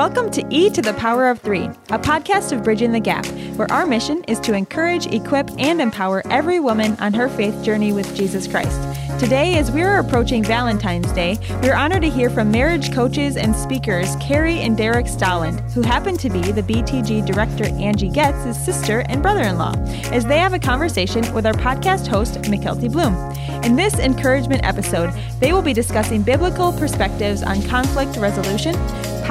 Welcome to E to the Power of Three, a podcast of Bridging the Gap, where our mission is to encourage, equip, and empower every woman on her faith journey with Jesus Christ. Today, as we are approaching Valentine's Day, we are honored to hear from marriage coaches and speakers Carrie and Derek Stolland, who happen to be the BTG director Angie Getz's sister and brother in law, as they have a conversation with our podcast host, McKelty Bloom. In this encouragement episode, they will be discussing biblical perspectives on conflict resolution,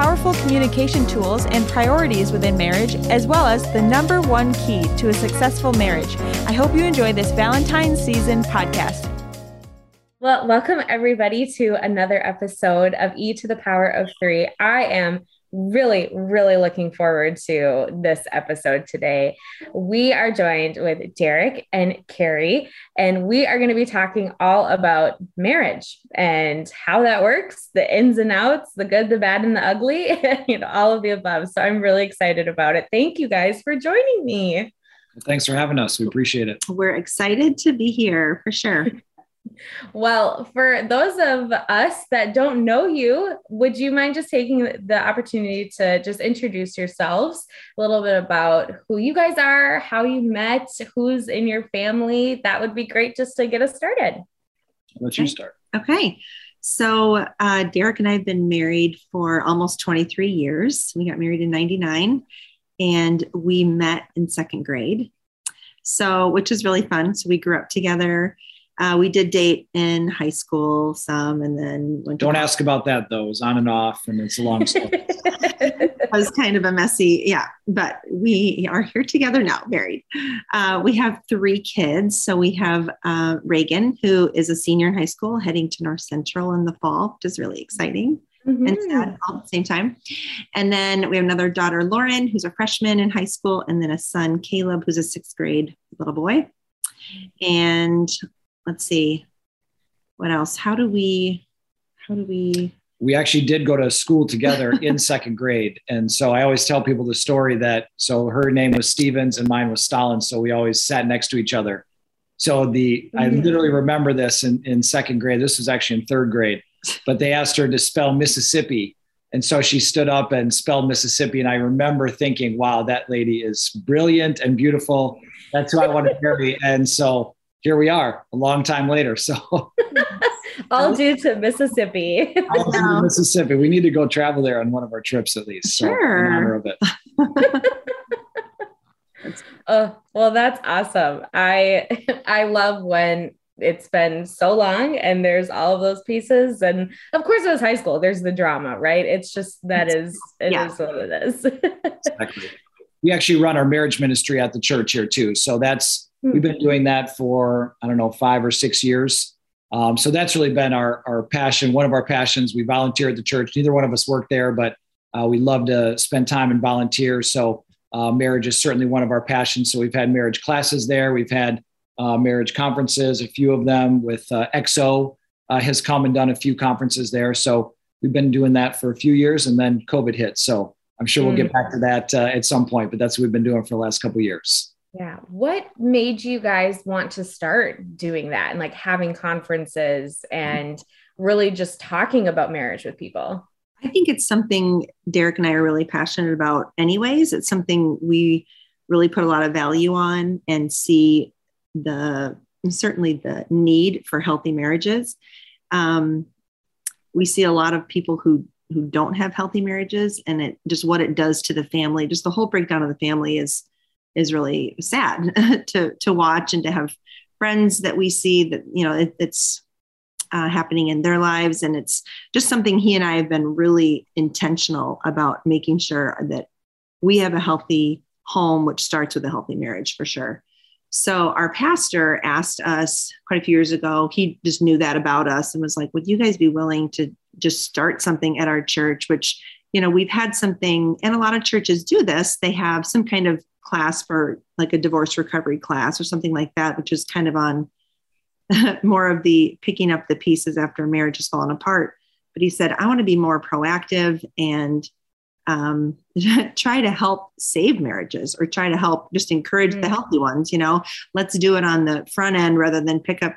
powerful communication tools and priorities within marriage, as well as the number one key to a successful marriage. I hope you enjoy this Valentine's season podcast. Well, welcome everybody to another episode of E to the Power of Three. I am really, really looking forward to this episode today. We are joined with Derek and Carrie, and we are going to be talking all about marriage and how that works, the ins and outs, the good, the bad, and the ugly, you know, all of the above. So I'm really excited about it. Thank you guys for joining me. Thanks for having us. We appreciate it. We're excited to be here for sure. Well, for those of us that don't know you, would you mind just taking the opportunity to just introduce yourselves a little bit about who you guys are, how you met, who's in your family? That would be great just to get us started. I'll let you start. Okay. So, uh, Derek and I have been married for almost 23 years. We got married in 99 and we met in second grade. So, which is really fun. So, we grew up together uh, we did date in high school some, and then Don't ask about that though. It was on and off, and it's a long story. it was kind of a messy, yeah. But we are here together now, married. Uh, we have three kids. So we have uh, Reagan, who is a senior in high school, heading to North Central in the fall, which is really exciting. Mm-hmm. and sad all at the same time. And then we have another daughter, Lauren, who's a freshman in high school, and then a son, Caleb, who's a sixth grade little boy. And let's see. What else? How do we how do we? We actually did go to school together in second grade. And so i always tell people the story that so her name was stevens and mine was stalin. So we always sat next to each other. So the i mm-hmm. literally remember this in, in second grade. This was actually in third grade but they asked her to spell mississippi. And so she stood up and spelled mississippi. And i remember thinking wow that lady is brilliant and beautiful. That's who i want to marry. And so here we are a long time later. So all due to Mississippi. all due to Mississippi. We need to go travel there on one of our trips at least. Sure. So in honor of it. uh, well, that's awesome. I I love when it's been so long and there's all of those pieces and of course it was high school there's the drama right it's just that is it yeah. is what it is exactly. we actually run our marriage ministry at the church here too so that's Hmm. We've been doing that for, I don't know, five or six years. Um, so that's really been our, our passion, one of our passions. We volunteer at the church. Neither one of us work there, but uh, we love to spend time and volunteer. So uh, marriage is certainly one of our passions. So we've had marriage classes there. We've had uh, marriage conferences, a few of them with uh, XO uh, has come and done a few conferences there. So we've been doing that for a few years and then COVID hit. So I'm sure we'll get hmm. back to that uh, at some point, but that's what we've been doing for the last couple years. Yeah. What made you guys want to start doing that and like having conferences and really just talking about marriage with people? I think it's something Derek and I are really passionate about, anyways. It's something we really put a lot of value on and see the certainly the need for healthy marriages. Um, we see a lot of people who who don't have healthy marriages and it just what it does to the family just the whole breakdown of the family is is really sad to to watch and to have friends that we see that you know it, it's uh, happening in their lives. And it's just something he and i have been really intentional about making sure that we have a healthy home which starts with a healthy marriage for sure. So our pastor asked us quite a few years ago he just knew that about us and was like would you guys be willing to just start something at our church? Which you know we've had something and a lot of churches do this. They have some kind of class for like a divorce recovery class or something like that, which is kind of on more of the picking up the pieces after marriage has fallen apart. But he said, I want to be more proactive and um, try to help save marriages or try to help just encourage mm. the healthy ones. You know, let's do it on the front end rather than pick up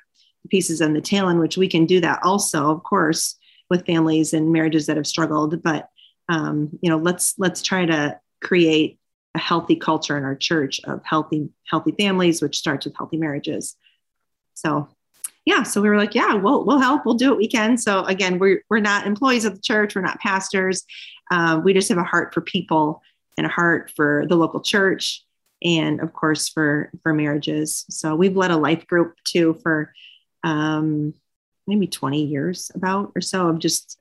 pieces on the tail end, which we can do that also, of course, with families and marriages that have struggled. But um, you know let's let's try to create a healthy culture in our church of healthy healthy families which starts with healthy marriages. So yeah so we were like yeah we'll, we'll help we'll do what we can. So again we're, we're not employees of the church we're not pastors. Um, we just have a heart for people and a heart for the local church and of course for for marriages. So we've led a life group too for um, maybe 20 years about or so of just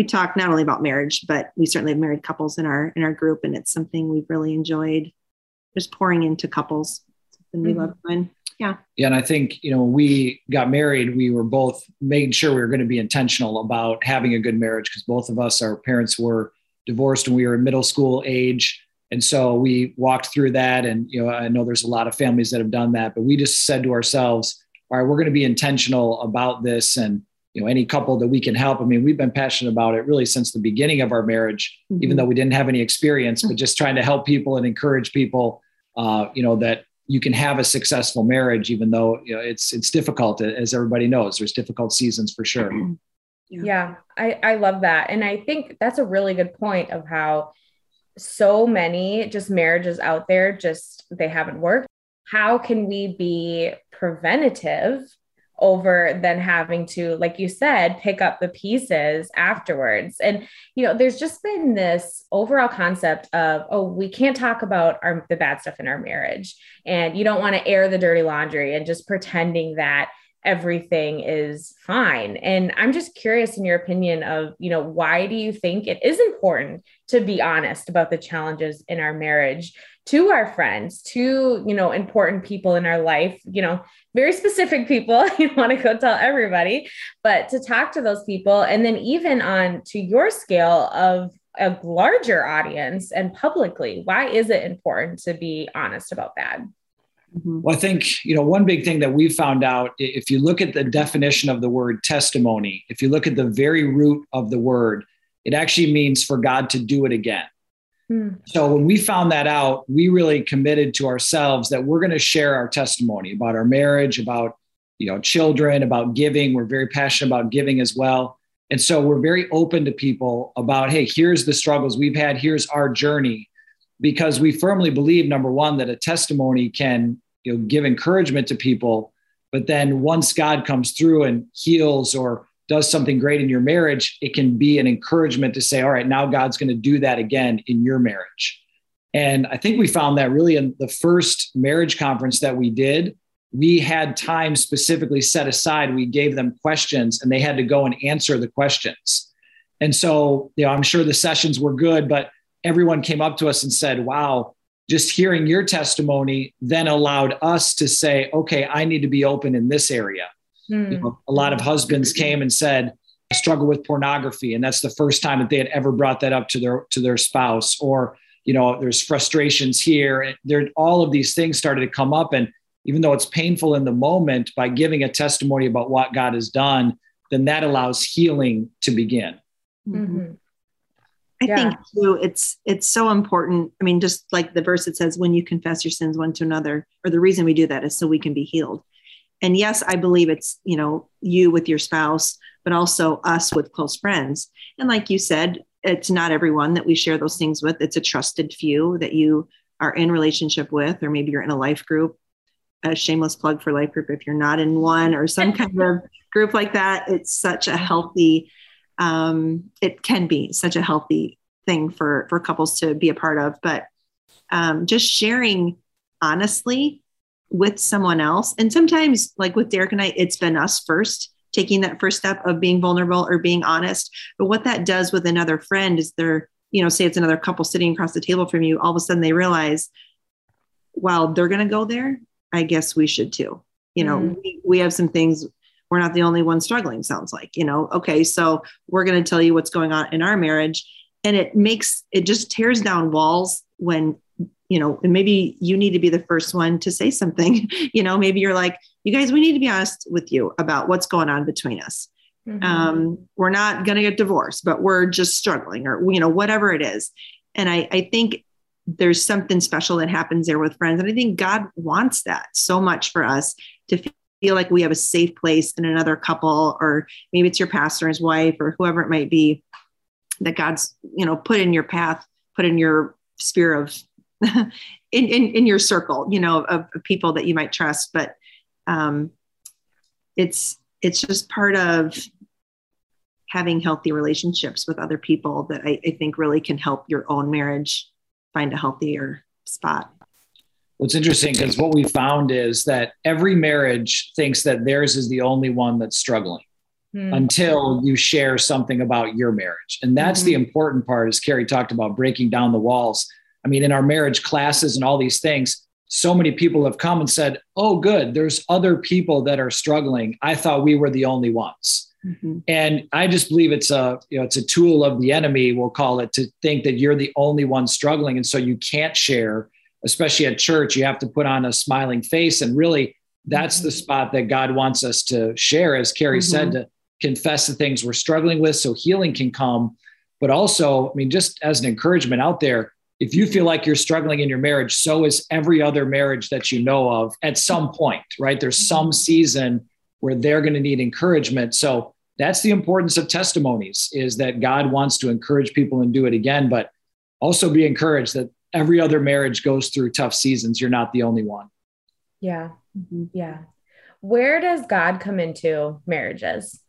we talk not only about marriage but we certainly have married couples in our in our group and it's something we've really enjoyed just pouring into couples. Something we mm-hmm. love doing. Yeah. Yeah and i think you know when we got married we were both making sure we were going to be intentional about having a good marriage because both of us our parents were divorced when we were in middle school age. And so we walked through that and you know i know there's a lot of families that have done that but we just said to ourselves all right we're going to be intentional about this and you know any couple that we can help. I mean we've been passionate about it really since the beginning of our marriage mm-hmm. even though we didn't have any experience but just trying to help people and encourage people uh, you know that you can have a successful marriage even though you know it's it's difficult as everybody knows. There's difficult seasons for sure. Yeah, yeah I, I love that. And i think that's a really good point of how so many just marriages out there just they haven't worked. How can we be preventative over than having to like you said pick up the pieces afterwards. And you know there's just been this overall concept of oh we can't talk about our the bad stuff in our marriage. And you don't want to air the dirty laundry and just pretending that everything is fine. And i'm just curious in your opinion of you know why do you think it is important to be honest about the challenges in our marriage to our friends to you know important people in our life you know very specific people you want to go tell everybody but to talk to those people and then even on to your scale of a larger audience and publicly why is it important to be honest about that Mm-hmm. Well, I think, you know, one big thing that we found out if you look at the definition of the word testimony, if you look at the very root of the word, it actually means for God to do it again. Mm. So when we found that out, we really committed to ourselves that we're going to share our testimony about our marriage, about, you know, children, about giving. We're very passionate about giving as well. And so we're very open to people about, hey, here's the struggles we've had, here's our journey because we firmly believe number one that a testimony can you know give encouragement to people but then once god comes through and heals or does something great in your marriage it can be an encouragement to say all right now god's going to do that again in your marriage and i think we found that really in the first marriage conference that we did we had time specifically set aside we gave them questions and they had to go and answer the questions and so you know i'm sure the sessions were good but everyone came up to us and said, wow, just hearing your testimony then allowed us to say, okay, I need to be open in this area. Mm. You know, a lot of husbands came and said, I struggle with pornography. And that's the first time that they had ever brought that up to their to their spouse. Or, you know, there's frustrations here. There all of these things started to come up. And even though it's painful in the moment, by giving a testimony about what God has done, then that allows healing to begin. Mm-hmm. I yeah. think too, it's it's so important. I mean, just like the verse that says, when you confess your sins one to another, or the reason we do that is so we can be healed. And yes, I believe it's, you know, you with your spouse, but also us with close friends. And like you said, it's not everyone that we share those things with. It's a trusted few that you are in relationship with, or maybe you're in a life group. A shameless plug for life group if you're not in one or some kind of group like that. It's such a healthy um, it can be such a healthy thing for for couples to be a part of but um, just sharing honestly with someone else. And sometimes like with derek and i it's been us first taking that first step of being vulnerable or being honest. But what that does with another friend is they're you know say it's another couple sitting across the table from you all of a sudden they realize well they're going to go there. I guess we should too. You know mm. we, we have some things we're not the only one struggling sounds like you know? Okay so we're going to tell you what's going on in our marriage. And it makes it just tears down walls when you know and maybe you need to be the first one to say something. You know maybe you're like you guys we need to be honest with you about what's going on between us. Mm-hmm. um, we're not going to get divorced but we're just struggling or you know whatever it is. And I, I think there's something special that happens there with friends and i think god wants that so much for us to feel like we have a safe place in another couple, or maybe it's your pastor and his wife, or whoever it might be, that God's, you know, put in your path, put in your sphere of in, in, in your circle, you know, of, of, people that you might trust. But um, it's it's just part of having healthy relationships with other people that I, I think really can help your own marriage find a healthier spot. What's interesting because what we found is that every marriage thinks that theirs is the only one that's struggling hmm. until you share something about your marriage. And that's mm-hmm. the important part, as Carrie talked about breaking down the walls. I mean, in our marriage classes and all these things, so many people have come and said, Oh, good, there's other people that are struggling. I thought we were the only ones. Mm-hmm. And I just believe it's a, you know, it's a tool of the enemy, we'll call it, to think that you're the only one struggling. And so you can't share, especially at church, you have to put on a smiling face. And really, that's mm-hmm. the spot that God wants us to share, as Carrie mm-hmm. said, to confess the things we're struggling with so healing can come. But also, I mean, just as an encouragement out there, if you feel like you're struggling in your marriage, so is every other marriage that you know of at some point, right? There's some season where they're going to need encouragement. So that's the importance of testimonies is that God wants to encourage people and do it again, but also be encouraged that every other marriage goes through tough seasons. You're not the only one. Yeah. Mm-hmm. Yeah. Where does God come into marriages?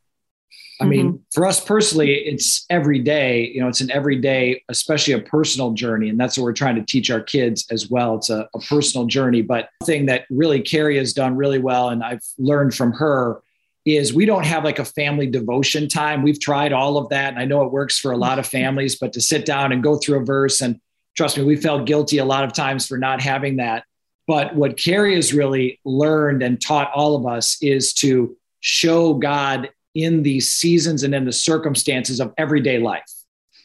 I mean, mm-hmm. for us personally, it's every day, you know, it's an everyday, especially a personal journey. And that's what we're trying to teach our kids as well. It's a, a personal journey. But thing that really Carrie has done really well, and I've learned from her, is we don't have like a family devotion time. We've tried all of that. And I know it works for a lot of families, but to sit down and go through a verse, and trust me, we felt guilty a lot of times for not having that. But what Carrie has really learned and taught all of us is to show God in the seasons and in the circumstances of everyday life.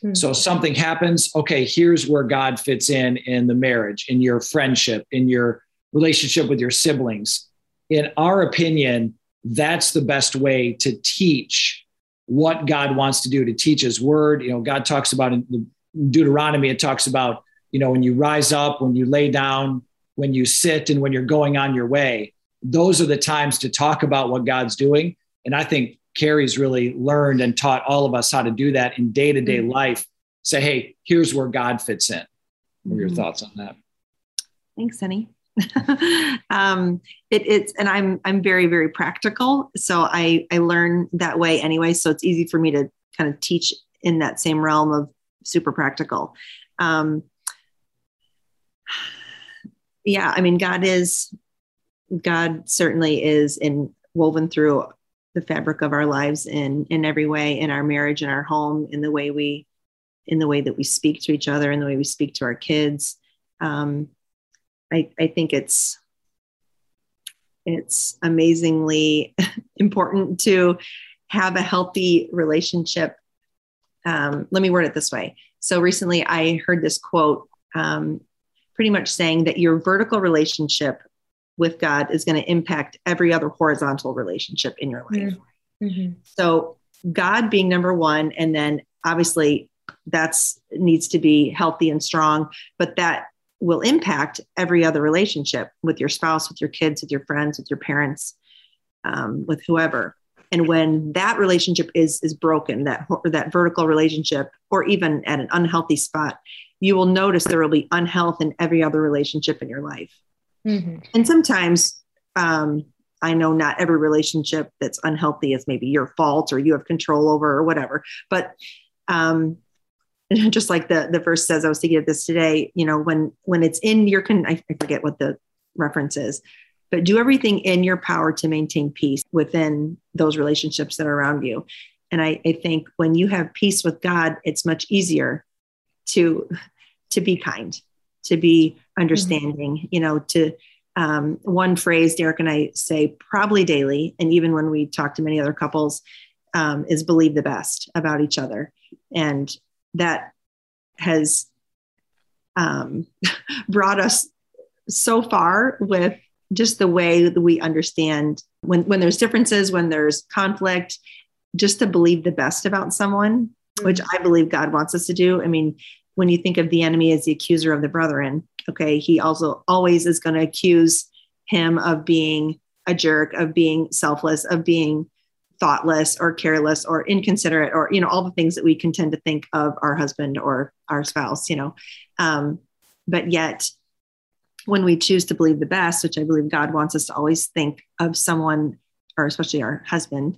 Mm-hmm. So something happens, okay, here's where God fits in in the marriage, in your friendship, in your relationship with your siblings. In our opinion, that's the best way to teach what God wants to do to teach his word. You know, God talks about in Deuteronomy, it talks about, you know, when you rise up, when you lay down, when you sit, and when you're going on your way. Those are the times to talk about what God's doing. And I think Carrie's really learned and taught all of us how to do that in day to day life. Say, hey, here's where God fits in. What are your mm-hmm. thoughts on that? Thanks, Sunny. um, it, it's and I'm I'm very very practical, so I I learn that way anyway. So it's easy for me to kind of teach in that same realm of super practical. Um, yeah, I mean, God is God certainly is in woven through the fabric of our lives in in every way in our marriage in our home in the way we in the way that we speak to each other in the way we speak to our kids. Um, I, I think it's it's amazingly important to have a healthy relationship. Um, let me word it this way. So recently i heard this quote um, pretty much saying that your vertical relationship with God is going to impact every other horizontal relationship in your life. Mm-hmm. So, God being number one, and then obviously that's needs to be healthy and strong, but that will impact every other relationship with your spouse, with your kids, with your friends, with your parents, um, with whoever. And when that relationship is is broken, that that vertical relationship, or even at an unhealthy spot, you will notice there will be unhealth in every other relationship in your life. Mm-hmm. And sometimes um, I know not every relationship that's unhealthy is maybe your fault or you have control over or whatever. But um, just like the the verse says, I was thinking of this today. You know, when when it's in your con, I forget what the reference is, but do everything in your power to maintain peace within those relationships that are around you. And I, I think when you have peace with God, it's much easier to to be kind to be understanding, mm-hmm. you know, to um, one phrase Derek and I say probably daily, and even when we talk to many other couples, um, is believe the best about each other. And that has um, brought us so far with just the way that we understand when, when there's differences, when there's conflict, just to believe the best about someone, which mm-hmm. I believe God wants us to do. I mean, when you think of the enemy as the accuser of the brethren, okay, he also always is going to accuse him of being a jerk, of being selfless, of being thoughtless or careless or inconsiderate or you know all the things that we can tend to think of our husband or our spouse you know. Um, but yet when we choose to believe the best which i believe god wants us to always think of someone or especially our husband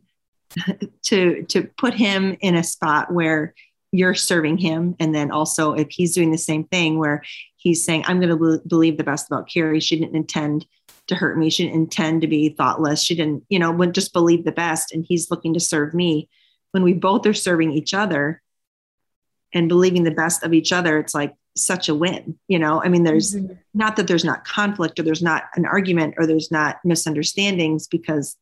to to put him in a spot where you're serving him and then also if he's doing the same thing where he's saying i'm going to believe the best about carrie she didn't intend to hurt me. She didn't intend to be thoughtless. She didn't, you know, would just believe the best. And he's looking to serve me. When we both are serving each other and believing the best of each other, it's like such a win. You know, I mean, there's mm-hmm. not that there's not conflict or there's not an argument or there's not misunderstandings because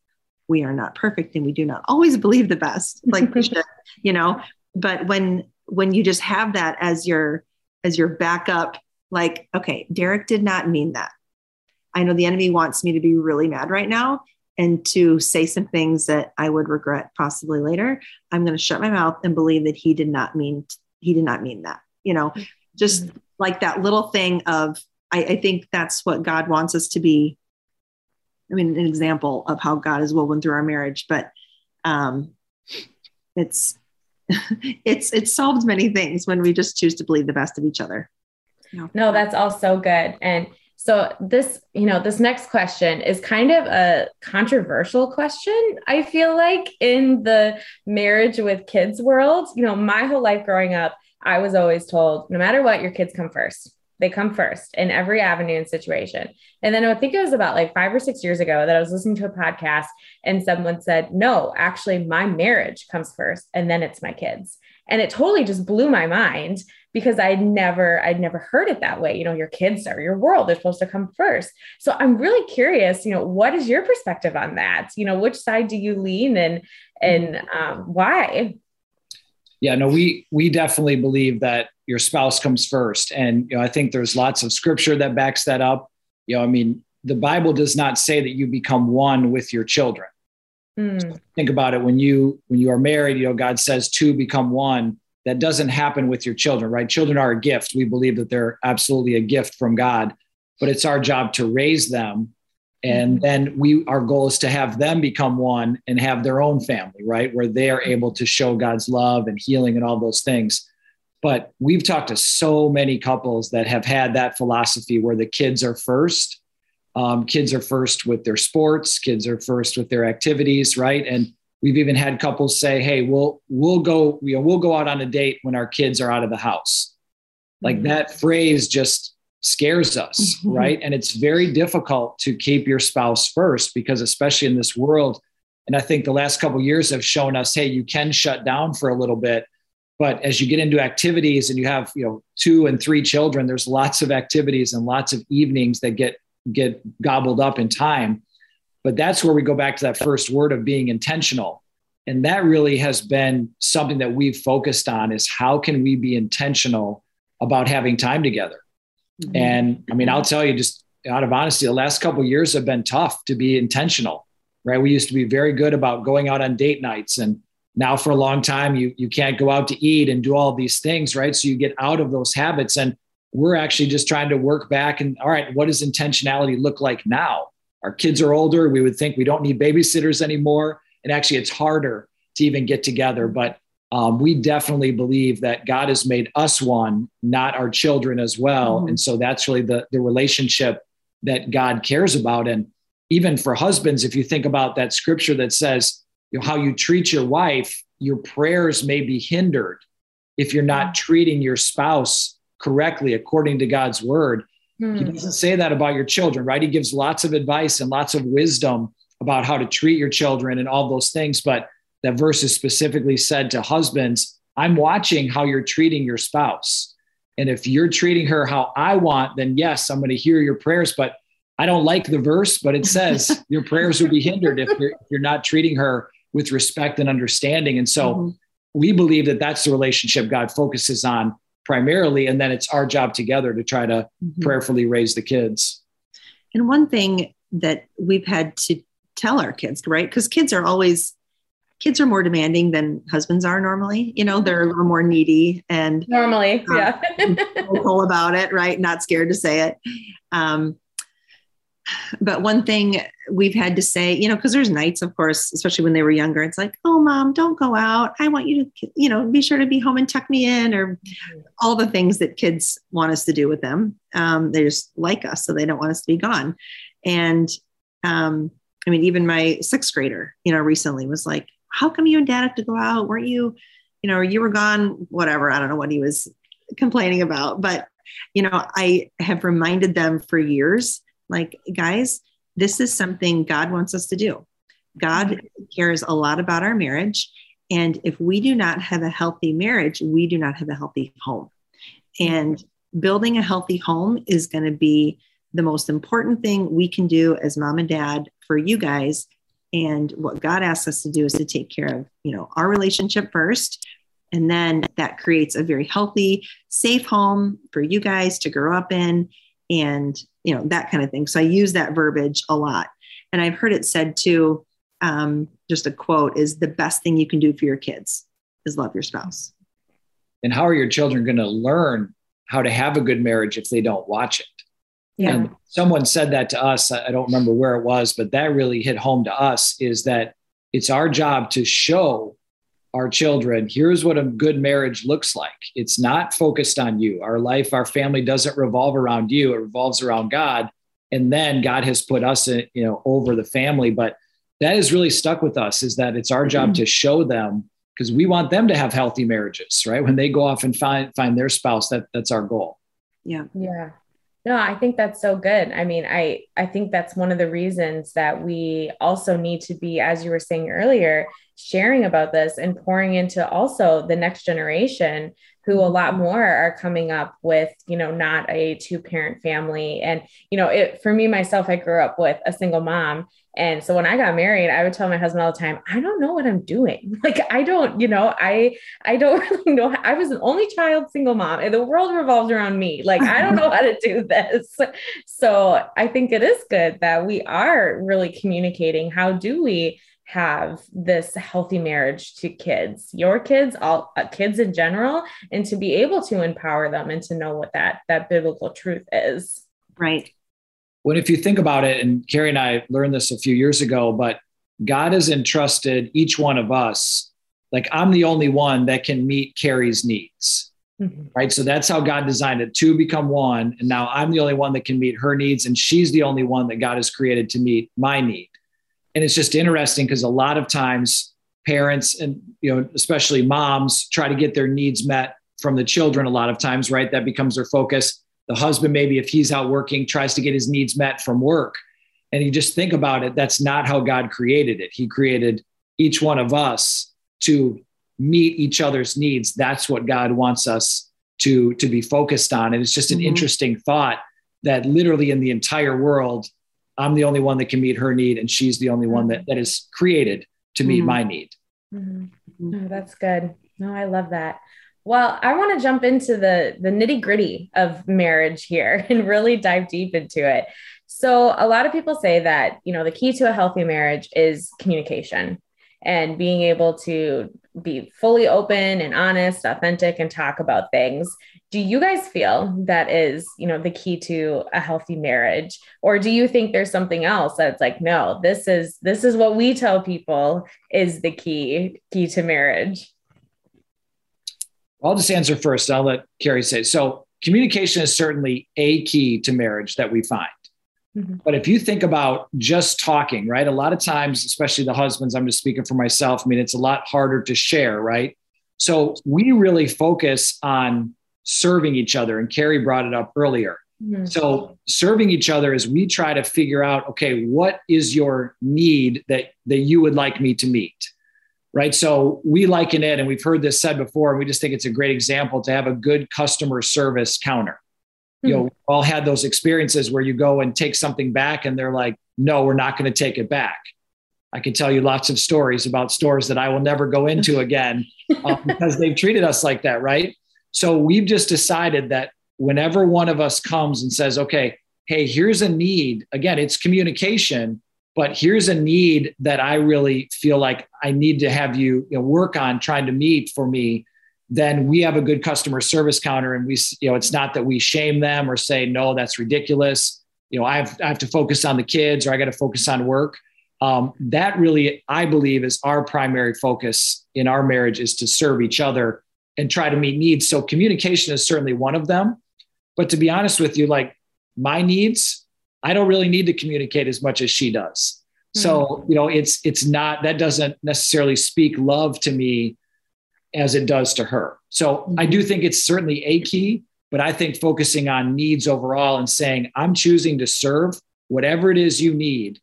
we are not perfect and we do not always believe the best, like you know. But when when you just have that as your as your backup, like, okay, Derek did not mean that I know the enemy wants me to be really mad right now and to say some things that I would regret possibly later. I'm going to shut my mouth and believe that he did not mean he did not mean that. You know, just mm-hmm. like that little thing of I, I think that's what God wants us to be. I mean, an example of how God is woven through our marriage, but um, it's it's it solves many things when we just choose to believe the best of each other. No, that's all so good. And so this, you know, this next question is kind of a controversial question, I feel like in the marriage with kids world. You know, my whole life growing up, I was always told no matter what, your kids come first. They come first in every avenue and situation. And then I think it was about like five or six years ago that I was listening to a podcast and someone said, No, actually, my marriage comes first and then it's my kids. And it totally just blew my mind because I'd never, I'd never heard it that way. You know, your kids are your world, they're supposed to come first. So I'm really curious, you know, what is your perspective on that? You know, which side do you lean and and um, why? Yeah, no, we we definitely believe that your spouse comes first. And you know, I think there's lots of scripture that backs that up. You know, I mean, the Bible does not say that you become one with your children. Mm. Think about it when you when you are married, you know, God says two become one that doesn't happen with your children, right? Children are a gift. We believe that they're absolutely a gift from God, but it's our job to raise them. And mm-hmm. then we our goal is to have them become one and have their own family, right? Where they are able to show God's love and healing and all those things. But we've talked to so many couples that have had that philosophy where the kids are first. Um, kids are first with their sports, kids are first with their activities, right? And We've even had couples say, "Hey, we'll we'll go you know we'll go out on a date when our kids are out of the house." Like mm-hmm. that phrase just scares us, mm-hmm. right? And it's very difficult to keep your spouse first because especially in this world and I think the last couple years have shown us, hey, you can shut down for a little bit, but as you get into activities and you have, you know, two and three children, there's lots of activities and lots of evenings that get get gobbled up in time. But that's where we go back to that first word of being intentional. And that really has been something that we've focused on is how can we be intentional about having time together? Mm-hmm. And I mean, I'll tell you just out of honesty, the last couple years have been tough to be intentional, right? We used to be very good about going out on date nights and now for a long time you you can't go out to eat and do all these things, right? So you get out of those habits and we're actually just trying to work back and all right, what does intentionality look like now? our kids are older. We would think we don't need babysitters anymore. And actually, it's harder to even get together. But um, we definitely believe that God has made us one, not our children as well. Mm-hmm. And so that's really the, the relationship that God cares about. And even for husbands, if you think about that scripture that says, you know, how you treat your wife, your prayers may be hindered if you're not mm-hmm. treating your spouse correctly according to God's word. Hmm. He doesn't say that about your children, right? He gives lots of advice and lots of wisdom about how to treat your children and all those things. But that verse is specifically said to husbands I'm watching how you're treating your spouse. And if you're treating her how I want, then yes, I'm going to hear your prayers. But I don't like the verse, but it says your prayers will be hindered if you're, if you're, not treating her with respect and understanding. And so mm-hmm. we believe that that's the relationship God focuses on primarily and then it's our job together to try to mm-hmm. prayerfully raise the kids and one thing that we've had to tell our kids right because kids are always kids are more demanding than husbands are normally you know they're a little more needy and normally uh, yeah vocal about it right not scared to say it um, but one thing we've had to say, you know, because there's nights, of course, especially when they were younger, it's like, oh, mom, don't go out. I want you to, you know, be sure to be home and tuck me in, or all the things that kids want us to do with them. Um, they just like us, so they don't want us to be gone. And um, I mean, even my sixth grader, you know, recently was like, how come you and dad have to go out? Weren't you, you know, you were gone, whatever. I don't know what he was complaining about, but, you know, I have reminded them for years like, guys, this is something God wants us to do. God cares a lot about our marriage. And if we do not have a healthy marriage, we do not have a healthy home. And building a healthy home is going to be the most important thing we can do as mom and dad for you guys. And what God asks us to do is to take care of, you know, our relationship first. And then that creates a very healthy, safe home for you guys to grow up in and you know that kind of thing. So i use that verbiage a lot. And i've heard it said too um, just a quote is the best thing you can do for your kids is love your spouse. And how are your children going to learn how to have a good marriage if they don't watch it yeah. and someone said that to us i don't remember where it was but that really hit home to us is that it's our job to show our children here's what a good marriage looks like. It's not focused on you. Our life our family doesn't revolve around you. It revolves around god. And then god has put us in, you know over the family. But that has really stuck with us is that it's our job mm-hmm. to show them because we want them to have healthy marriages right? When they go off and find find their spouse that that's our goal. Yeah. Yeah no, I think that's so good. I mean, I I think that's one of the reasons that we also need to be as you were saying earlier, sharing about this and pouring into also the next generation who a lot more are coming up with, you know, not a two parent family and you know, it for me myself I grew up with a single mom and so when I got married, I would tell my husband all the time, I don't know what I'm doing. Like I don't, you know, I I don't really know. I was an only child single mom and the world revolves around me. Like I don't know how to do this. So I think it is good that we are really communicating how do we have this healthy marriage to kids, your kids, all uh, kids in general, and to be able to empower them and to know what that that biblical truth is. Right when if you think about it, and Carrie and I learned this a few years ago, but God has entrusted each one of us, like I'm the only one that can meet Carrie's needs. Mm-hmm. Right. So that's how God designed it. Two become one. And now I'm the only one that can meet her needs. And she's the only one that God has created to meet my need. And it's just interesting because a lot of times parents and, you know, especially moms try to get their needs met from the children a lot of times, right? That becomes their focus. The husband maybe if he's out working tries to get his needs met from work. And you just think about it that's not how god created it. He created each one of us to meet each other's needs. That's what god wants us to to be focused on. And it's just an mm-hmm. interesting thought that literally in the entire world i'm the only one that can meet her need and she's the only one that that is created to meet mm-hmm. my need mm-hmm. oh, that's good no i love that well, I want to jump into the the nitty gritty of marriage here and really dive deep into it. So, a lot of people say that you know the key to a healthy marriage is communication and being able to be fully open and honest, authentic, and talk about things. Do you guys feel that is you know the key to a healthy marriage, or do you think there's something else that's like no, this is this is what we tell people is the key key to marriage? I'll just answer first. I'll let Carrie say. So, communication is certainly a key to marriage that we find. Mm-hmm. But if you think about just talking, right? A lot of times, especially the husbands, I'm just speaking for myself. I mean, it's a lot harder to share, right? So, we really focus on serving each other. And Carrie brought it up earlier. Mm-hmm. So, serving each other is we try to figure out, okay, what is your need that, that you would like me to meet? right? So we liken it, and we've heard this said before, and we just think it's a great example to have a good customer service counter. Mm-hmm. You know, hmm. all had those experiences where you go and take something back, and they're like, "No, we're not going to take it back." I can tell you lots of stories about stores that I will never go into again uh, because they've treated us like that, right? So we've just decided that whenever one of us comes and says, "Okay, hey, here's a need," again, it's communication but here's a need that I really feel like I need to have you, you know, work on trying to meet for me. Then we have a good customer service counter, and we, you know, it's not that we shame them or say no, that's ridiculous. you know, I have, I have to focus on the kids or I got to focus on work. Um, that really, I believe, is our primary focus in our marriage is to serve each other and try to meet needs. So communication is certainly one of them. But to be honest with you, like my needs, I don't really need to communicate as much as she does. Mm-hmm. So, you know, it's it's not that doesn't necessarily speak love to me as it does to her. So mm-hmm. I do think it's certainly a key, but I think focusing on needs overall and saying, I'm choosing to serve whatever it is you need.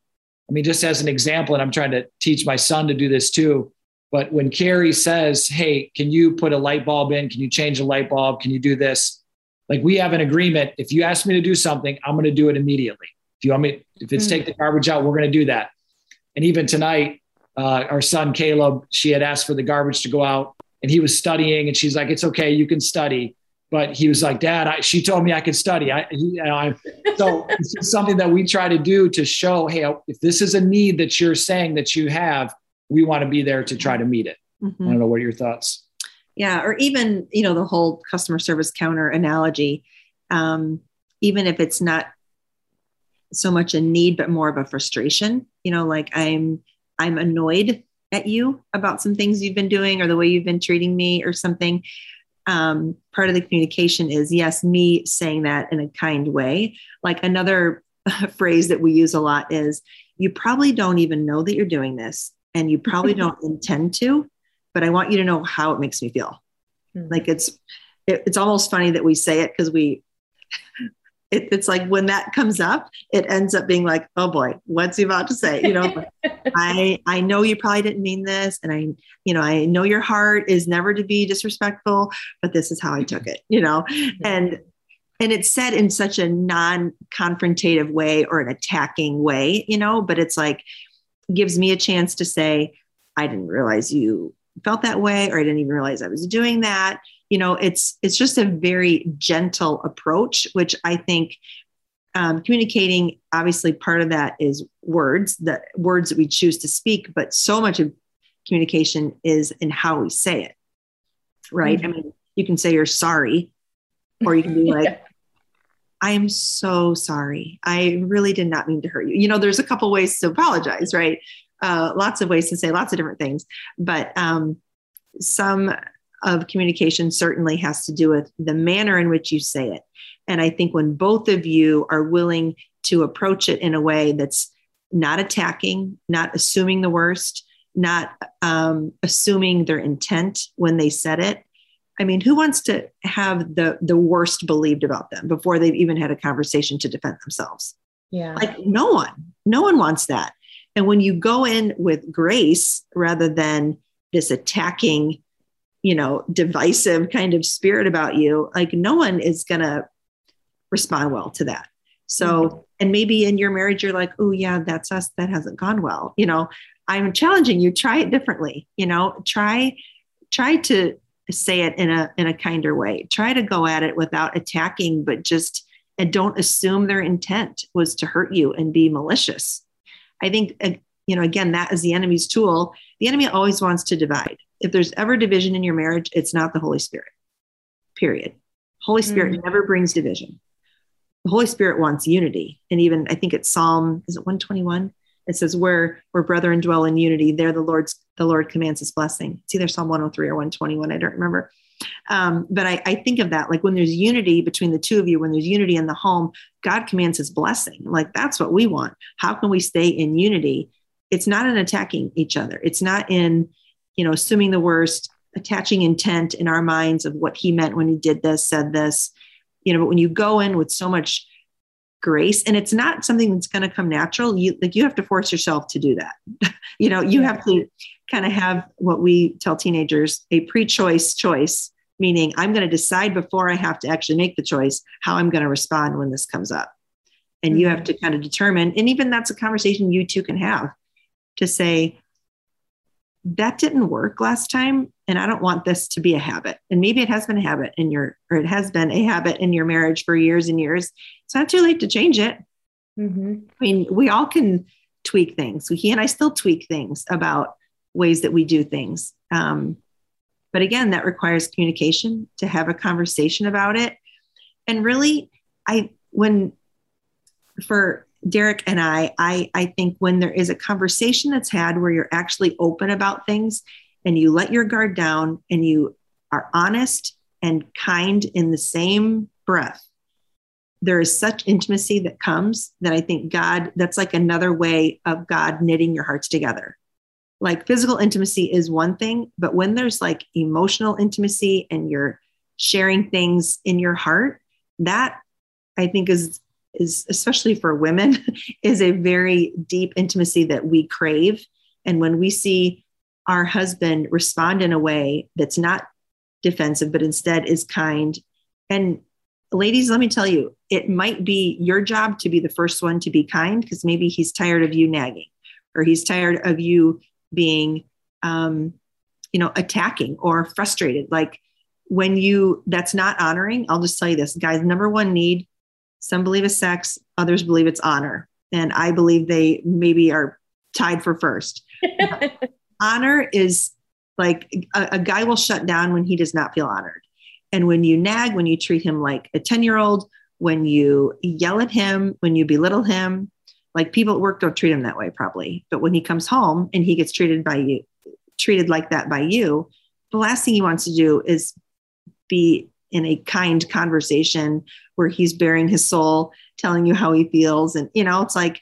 I mean, just as an example, and I'm trying to teach my son to do this too. But when Carrie says, Hey, can you put a light bulb in? Can you change a light bulb? Can you do this? Like we have an agreement. If you ask me to do something, I'm going to do it immediately. If you want me, if it's mm-hmm. take the garbage out, we're going to do that. And even tonight, uh, our son Caleb, she had asked for the garbage to go out and he was studying and she's like, it's okay. You can study. But he was like, dad, I, she told me I could study. I, you know, I, so it's something that we try to do to show, Hey, if this is a need that you're saying that you have, we want to be there to try to meet it. Mm-hmm. I don't know. What are your thoughts? Yeah. Or even, you know, the whole customer service counter analogy. Um, even if it's not so much a need, but more of a frustration, you know, like I'm, I'm annoyed at you about some things you've been doing or the way you've been treating me or something um, part of the communication is yes me saying that in a kind way like another phrase that we use a lot is you probably don't even know that you're doing this and you probably don't intend to but i want you to know how it makes me feel mm-hmm. like it's it, it's almost funny that we say it because we it, it's like when that comes up, it ends up being like, oh boy, what's he about to say? You know, I I know you probably didn't mean this, and I you know I know your heart is never to be disrespectful, but this is how I took it. You know, mm-hmm. and and it's said in such a non-confrontative way or an attacking way, you know, but it's like gives me a chance to say, I didn't realize you felt that way, or I didn't even realize I was doing that you know it's it's just a very gentle approach which i think um, communicating obviously part of that is words the words that we choose to speak but so much of communication is in how we say it right mm-hmm. i mean you can say you're sorry or you can be like. I am so sorry i really did not mean to hurt you you know there's a couple ways to apologize right uh, lots of ways to say lots of different things but um, some of communication certainly has to do with the manner in which you say it. And I think when both of you are willing to approach it in a way that's not attacking, not assuming the worst, not um, assuming their intent when they said it. I mean, who wants to have the the worst believed about them before they've even had a conversation to defend themselves? Yeah. Like no one. No one wants that. And when you go in with grace rather than this attacking you know, divisive kind of spirit about you, like no one is going to respond well to that. So, mm-hmm. and maybe in your marriage, you're like, oh, yeah, that's us. That hasn't gone well. You know, I'm challenging you, try it differently. You know, try, try to say it in a, in a kinder way. Try to go at it without attacking, but just, and don't assume their intent was to hurt you and be malicious. I think, uh, you know, again, that is the enemy's tool. The enemy always wants to divide if there's ever division in your marriage, it's not the Holy Spirit. Period. Holy Spirit mm. never brings division. The Holy Spirit wants unity. And even I think it's Psalm, is it 121? It says, where where brethren dwell in unity, there the Lord's the Lord commands his blessing. It's either Psalm 103 or 121. I don't remember. Um, but I, I think of that like when there's unity between the two of you, when there's unity in the home, God commands his blessing. Like that's what we want. How can we stay in unity? It's not in attacking each other. It's not in you know, assuming the worst, attaching intent in our minds of what he meant when he did this, said this, you know, but when you go in with so much grace and it's not something that's going to come natural, you like you have to force yourself to do that. you know, you have to kind of have what we tell teenagers a pre-choice choice, meaning I'm going to decide before I have to actually make the choice how I'm going to respond when this comes up. And mm-hmm. you have mm-hmm. to kind of determine, and even that's a conversation you two can have to say, that didn't work last time and i don't want this to be a habit. And maybe it has been a habit in your or it has been a habit in your marriage for years and years. It's not too late to change it. Mm-hmm. i mean we all can tweak things. He and i still tweak things about ways that we do things. Um, but again that requires communication to have a conversation about it. And really i when for Derek and I, I, I think when there is a conversation that's had where you're actually open about things and you let your guard down and you are honest and kind in the same breath, there is such intimacy that comes that I think God, that's like another way of God knitting your hearts together. Like physical intimacy is one thing, but when there's like emotional intimacy and you're sharing things in your heart, that I think is is especially for women is a very deep intimacy that we crave. And when we see our husband respond in a way that's not defensive but instead is kind. And ladies let me tell you it might be your job to be the first one to be kind because maybe he's tired of you nagging or he's tired of you being um, you know attacking or frustrated. Like when you that's not honoring i'll just tell you this guys number one need some believe it's sex, others believe it's honor. And I believe they maybe are tied for first. honor is like a, a, guy will shut down when he does not feel honored. And when you nag, when you treat him like a 10 year old, when you yell at him, when you belittle him, like people at work don't treat him that way probably. But when he comes home and he gets treated by you, treated like that by you, the last thing he wants to do is be in a kind conversation where he's baring his soul, telling you how he feels. And, you know, it's like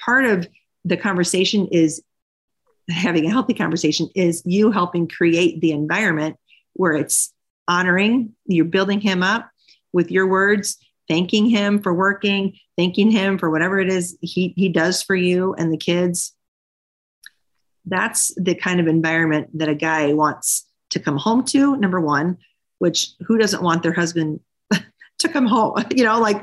part of the conversation is having a healthy conversation is you helping create the environment where it's honoring, you're building him up with your words, thanking him for working, thanking him for whatever it is he, he does for you and the kids. That's the kind of environment that a guy wants to come home to, number one, which who doesn't want their husband to come home? You know, like,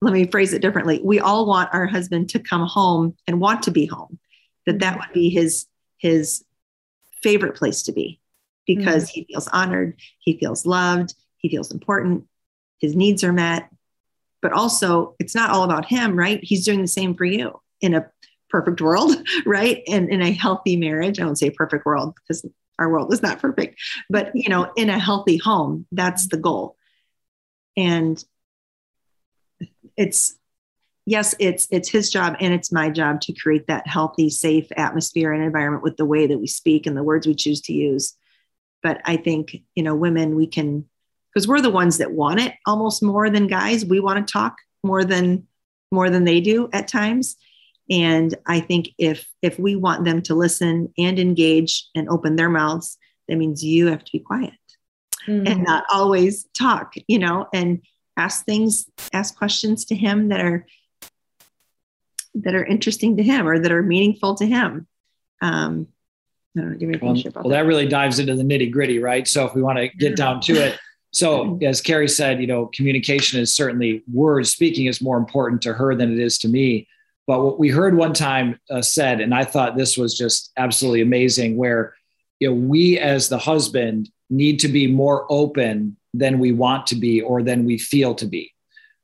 let me phrase it differently. We all want our husband to come home and want to be home, that that would be his, his favorite place to be because mm-hmm. he feels honored, he feels loved, he feels important, his needs are met. But also, it's not all about him, right? He's doing the same for you in a perfect world, right? And in a healthy marriage. I won't say perfect world because our world is not perfect, but you know, in a healthy home, that's the goal. And it's yes, it's it's his job and it's my job to create that healthy, safe atmosphere and environment with the way that we speak and the words we choose to use. But I think, you know, women, we can because we're the ones that want it almost more than guys. We want to talk more than more than they do at times and i think if if we want them to listen and engage and open their mouths that means you have to be quiet mm-hmm. and not always talk you know and ask things ask questions to him that are that are interesting to him or that are meaningful to him um I don't know, give me a well, well, that. that really dives into the nitty gritty, right? So if we want to get down to it, so mm-hmm. as Carrie said, you know, communication is certainly words speaking is more important to her than it is to me. But what we heard one time uh, said, and I thought this was just absolutely amazing, where you know we as the husband need to be more open than we want to be or than we feel to be,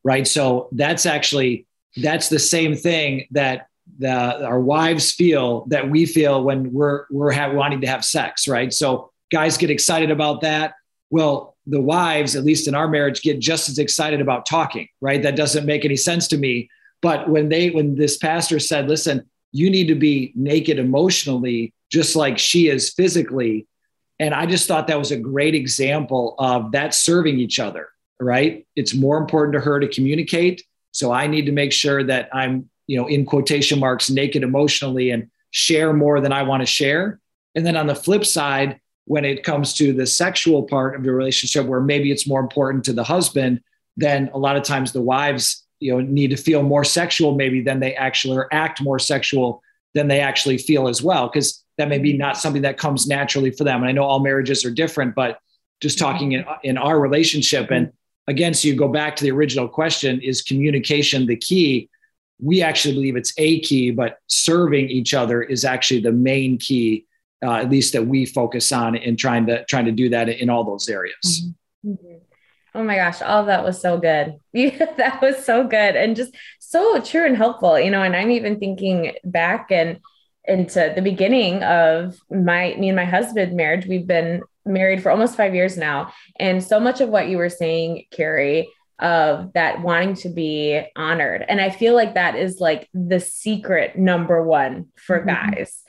right? So that's actually that's the same thing that the, our wives feel that we feel when we're we're have, wanting to have sex, right? So guys get excited about that. Well, the wives, at least in our marriage, get just as excited about talking, right? That doesn't make any sense to me but when they, when this pastor said, listen, you need to be naked emotionally, just like she is physically. And I just thought that was a great example of that serving each other, right? It's more important to her to communicate. So I need to make sure that I'm, you know, in quotation marks, naked emotionally and share more than I want to share. And then on the flip side, when it comes to the sexual part of the relationship, where maybe it's more important to the husband, then a lot of times the wives you know need to feel more sexual maybe than they actually or act more sexual than they actually feel as well because that may be mm-hmm. not something that comes naturally for them and i know all marriages are different but just mm-hmm. talking in, in our relationship and again so you go back to the original question is communication the key we actually believe it's a key but serving each other is actually the main key uh, at least that we focus on in trying to trying to do that in all those areas mm-hmm. Mm-hmm. Oh my gosh, all of that was so good. Yeah, that was so good and just so true and helpful, you know. And I'm even thinking back and into the beginning of my me and my husband marriage. We've been married for almost five years now. And so much of what you were saying, Carrie, of that wanting to be honored. And I feel like that is like the secret number one for mm-hmm. guys.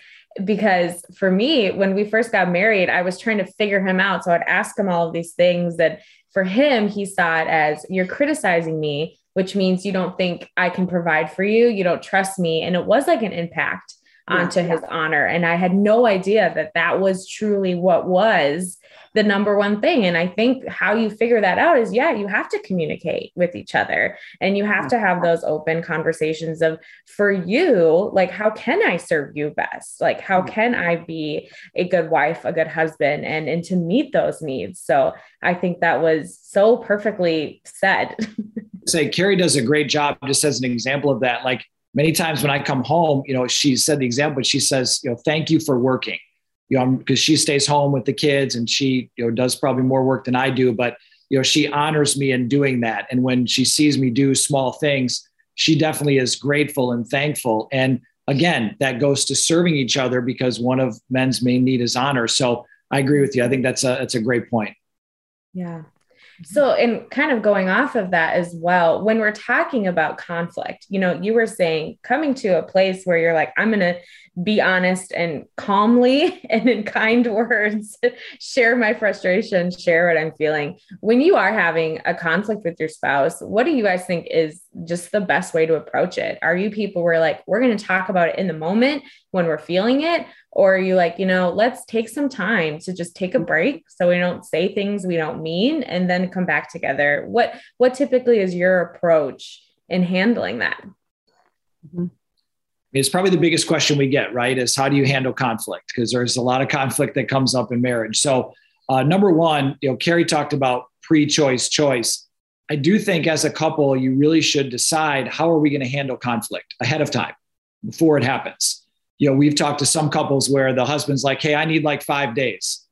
Because for me, when we first got married, I was trying to figure him out. So I'd ask him all of these things that for him, he saw it as you're criticizing me, which means you don't think I can provide for you. You don't trust me. And it was like an impact onto yeah. his honor. And I had no idea that that was truly what was the number one thing. And I think how you figure that out is yeah, you have to communicate with each other and you have to have those open conversations of for you, like, how can I serve you best? Like, how mm-hmm. can I be a good wife, a good husband, and, and to meet those needs? So I think that was so perfectly said. Say, Carrie does a great job just as an example of that. Like, many times when I come home, you know, she said the example, but she says, you know, thank you for working you know, because she stays home with the kids and she, you know, does probably more work than I do, but you know, she honors me in doing that. And when she sees me do small things, she definitely is grateful and thankful. And again, that goes to serving each other because one of men's main need is honor. So I agree with you. I think that's a that's a great point. Yeah. So, and kind of going off of that as well, when we're talking about conflict, you know, you were saying coming to a place where you're like, I'm going to be honest and calmly and in kind words share my frustration, share what I'm feeling. When you are having a conflict with your spouse, what do you guys think is just the best way to approach it? Are you people where like, we're going to talk about it in the moment when we're feeling it? Or are you like, you know, let's take some time to just take a break so we don't say things we don't mean and then come back together? What what typically is your approach in handling that? Mm-hmm. It's probably the biggest question we get, right? Is how do you handle conflict? Because there's a lot of conflict that comes up in marriage. So, uh, number one, you know, Carrie talked about pre-choice choice. I do think as a couple, you really should decide how are we going to handle conflict ahead of time before it happens. You know, we've talked to some couples where the husband's like, "Hey, I need like five days."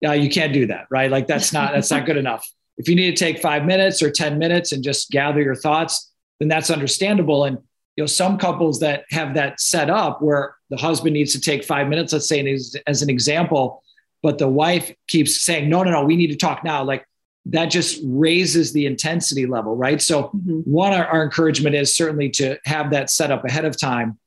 Yeah, you can't do that, right? Like that's not that's not good enough. If you need to take five minutes or ten minutes and just gather your thoughts, then that's understandable. And you know, some couples that have that set up where the husband needs to take five minutes, let's say as, as an example, but the wife keeps saying, "No, no, no, we need to talk now." Like that just raises the intensity level, right? So, mm-hmm. one, our, our, encouragement is certainly to have that set up ahead of time.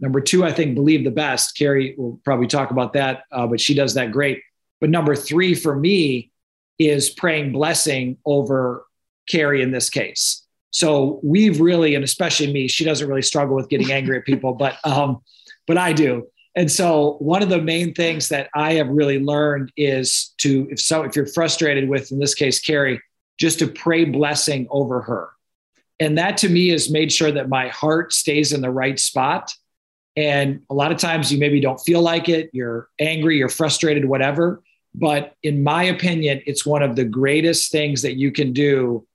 Number two, I think believe the best. Carrie will probably talk about that, uh, but she does that great. But number three for me is praying blessing over Carrie in this case. So we've really, and especially me, she doesn't really struggle with getting angry at people, but um, but I do. And so one of the main things that I have really learned is to, if so, if you're frustrated with, in this case, Carrie, just to pray blessing over her. And that to me has made sure that my heart stays in the right spot. And a lot of times you maybe don't feel like it, you're angry, you're frustrated, whatever. But in my opinion, it's one of the greatest things that you can do.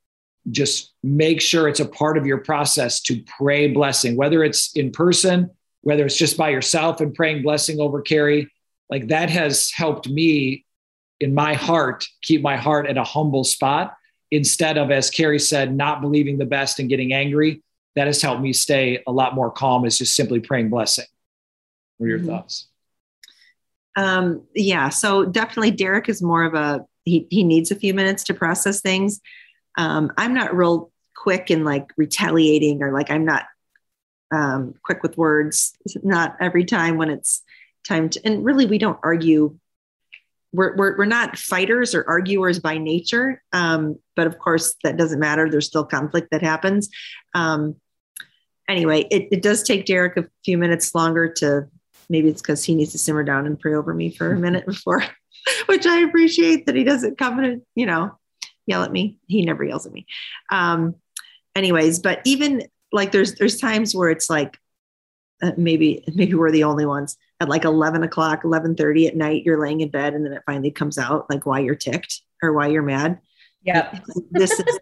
Just make sure it's a part of your process to pray blessing, whether it's in person whether it's just by yourself and praying blessing over Carrie, like that has helped me in my heart keep my heart at a humble spot instead of, as Carrie said, not believing the best and getting angry. That has helped me stay a lot more calm. Is just simply praying blessing. What are your mm-hmm. thoughts? Um, yeah, so definitely Derek is more of a he he needs a few minutes to process things. Um, I'm not real quick in like retaliating or like I'm not um, quick with words, not every time when it's time to, and really we don't argue. We're, we're, we're not fighters or arguers by nature. Um, but of course that doesn't matter. There's still conflict that happens. Um, anyway, it, it does take Derek a few minutes longer to, maybe it's because he needs to simmer down and pray over me for a minute before, which I appreciate that he doesn't come and, you know, yell at me. He never yells at me. Um, anyways, but even like there's there's times where it's like uh, maybe maybe we're the only ones at like 11 o'clock 11.30 at night you're laying in bed and then it finally comes out like why you're ticked or why you're mad yeah this is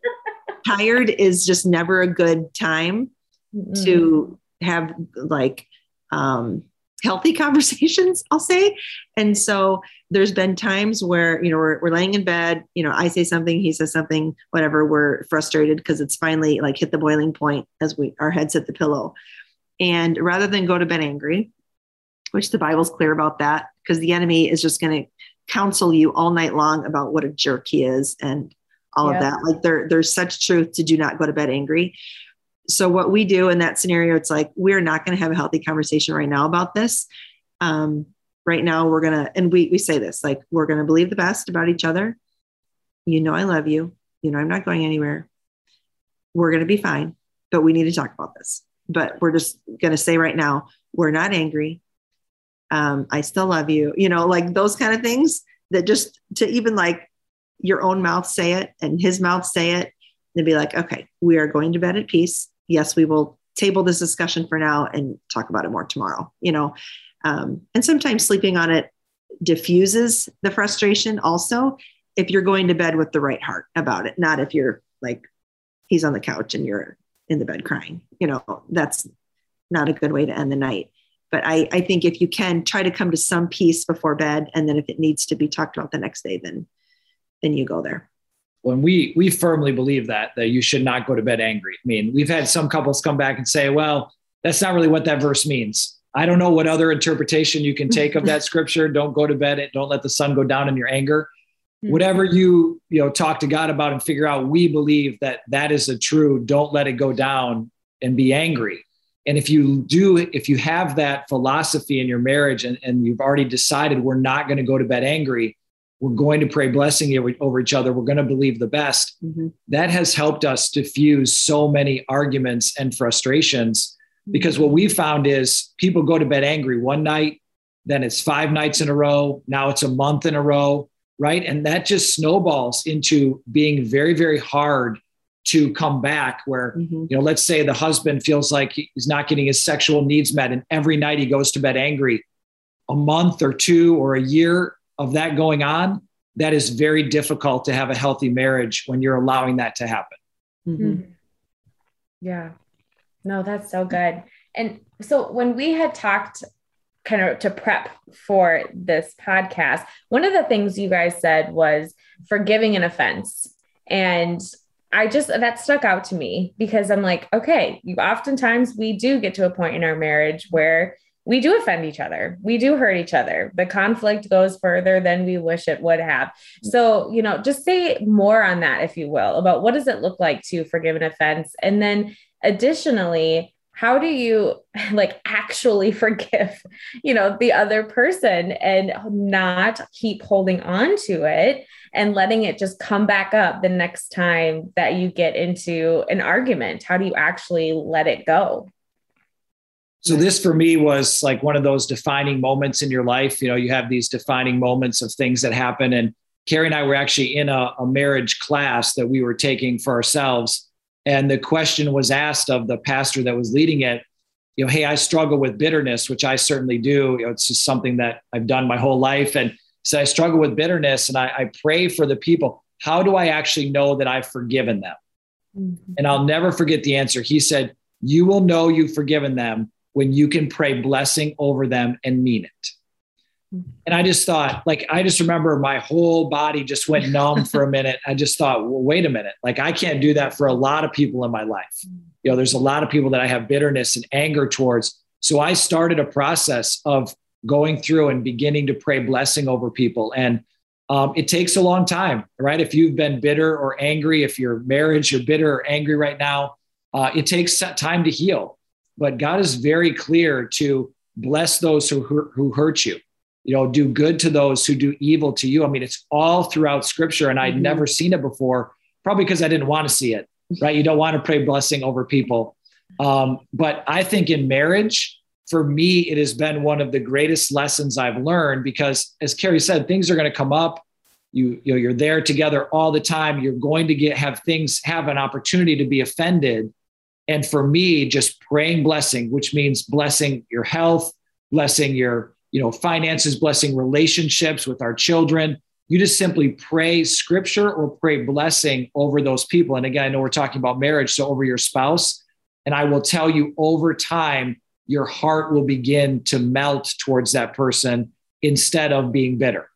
tired is just never a good time mm-hmm. to have like um healthy conversations i'll say and so there's been times where you know we're, we're laying in bed you know i say something he says something whatever we're frustrated because it's finally like hit the boiling point as we our heads hit the pillow and rather than go to bed angry which the bible's clear about that because the enemy is just going to counsel you all night long about what a jerk he is and all of that. Like there, there's such truth to do not go to bed angry. So what we do in that scenario, it's like we're not going to have a healthy conversation right now about this. Um, right now, we're gonna, and we we say this like we're gonna believe the best about each other. You know, I love you. You know, I'm not going anywhere. We're gonna be fine, but we need to talk about this. But we're just gonna say right now, we're not angry. Um, I still love you. You know, like those kind of things that just to even like your own mouth say it and his mouth say it, and be like, okay, we are going to bed at peace. Yes, we will table this discussion for now and talk about it more tomorrow. You know, um, and sometimes sleeping on it diffuses the frustration. Also, if you're going to bed with the right heart about it, not if you're like he's on the couch and you're in the bed crying. You know, that's not a good way to end the night. But I, I think if you can try to come to some peace before bed, and then if it needs to be talked about the next day, then then you go there. When we we firmly believe that that you should not go to bed angry. I mean, we've had some couples come back and say, "Well, that's not really what that verse means." I don't know what other interpretation you can take of that scripture. Don't go to bed. Don't let the sun go down in your anger. Mm-hmm. Whatever you you know talk to God about and figure out, we believe that that is a true. Don't let it go down and be angry. And if you do, if you have that philosophy in your marriage and, and you've already decided we're not going to go to bed angry, we're going to pray blessing over each other, we're going to believe the best. Mm-hmm. That has helped us diffuse so many arguments and frustrations because what we found is people go to bed angry one night, then it's five nights in a row, now it's a month in a row, right? And that just snowballs into being very, very hard to come back where mm-hmm. you know let's say the husband feels like he's not getting his sexual needs met and every night he goes to bed angry a month or two or a year of that going on that is very difficult to have a healthy marriage when you're allowing that to happen mm-hmm. mm-hmm. yeah no that's so good and so when we had talked kind of to prep for this podcast one of the things you guys said was forgiving an offense and I just that stuck out to me because I'm like, okay, you oftentimes we do get to a point in our marriage where we do offend each other. We do hurt each other. The conflict goes further than we wish it would have. So, you know, just say more on that, if you will, about what does it look like to forgive an offense? And then additionally, how do you like actually forgive you know the other person and not keep holding on to it and letting it just come back up the next time that you get into an argument how do you actually let it go so this for me was like one of those defining moments in your life you know you have these defining moments of things that happen and carrie and i were actually in a, a marriage class that we were taking for ourselves and the question was asked of the pastor that was leading it, you know, hey, I struggle with bitterness, which I certainly do. You know, it's just something that I've done my whole life. And so I struggle with bitterness and I, I pray for the people. How do I actually know that I've forgiven them? Mm-hmm. And I'll never forget the answer. He said, You will know you've forgiven them when you can pray blessing over them and mean it. And I just thought, like, I just remember my whole body just went numb for a minute. I just thought, well, wait a minute. Like, I can't do that for a lot of people in my life. You know, there's a lot of people that I have bitterness and anger towards. So I started a process of going through and beginning to pray blessing over people. And um, it takes a long time, right? If you've been bitter or angry, if your marriage, you're bitter or angry right now, uh, it takes time to heal. But God is very clear to bless those who, who hurt you you know, do good to those who do evil to you. I mean, it's all throughout scripture, and I'd mm-hmm. never seen it before, probably because I didn't want to see it, right? You don't want to pray blessing over people. Um, but I think in marriage, for me, it has been one of the greatest lessons I've learned because, as Carrie said, things are going to come up. You, you know, you're there together all the time. You're going to get have things have an opportunity to be offended. And for me, just praying blessing, which means blessing your health, blessing your you know, finances, blessing relationships with our children. You just simply pray scripture or pray blessing over those people. And again, I know we're talking about marriage, so over your spouse. And I will tell you over time, your heart will begin to melt towards that person instead of being bitter.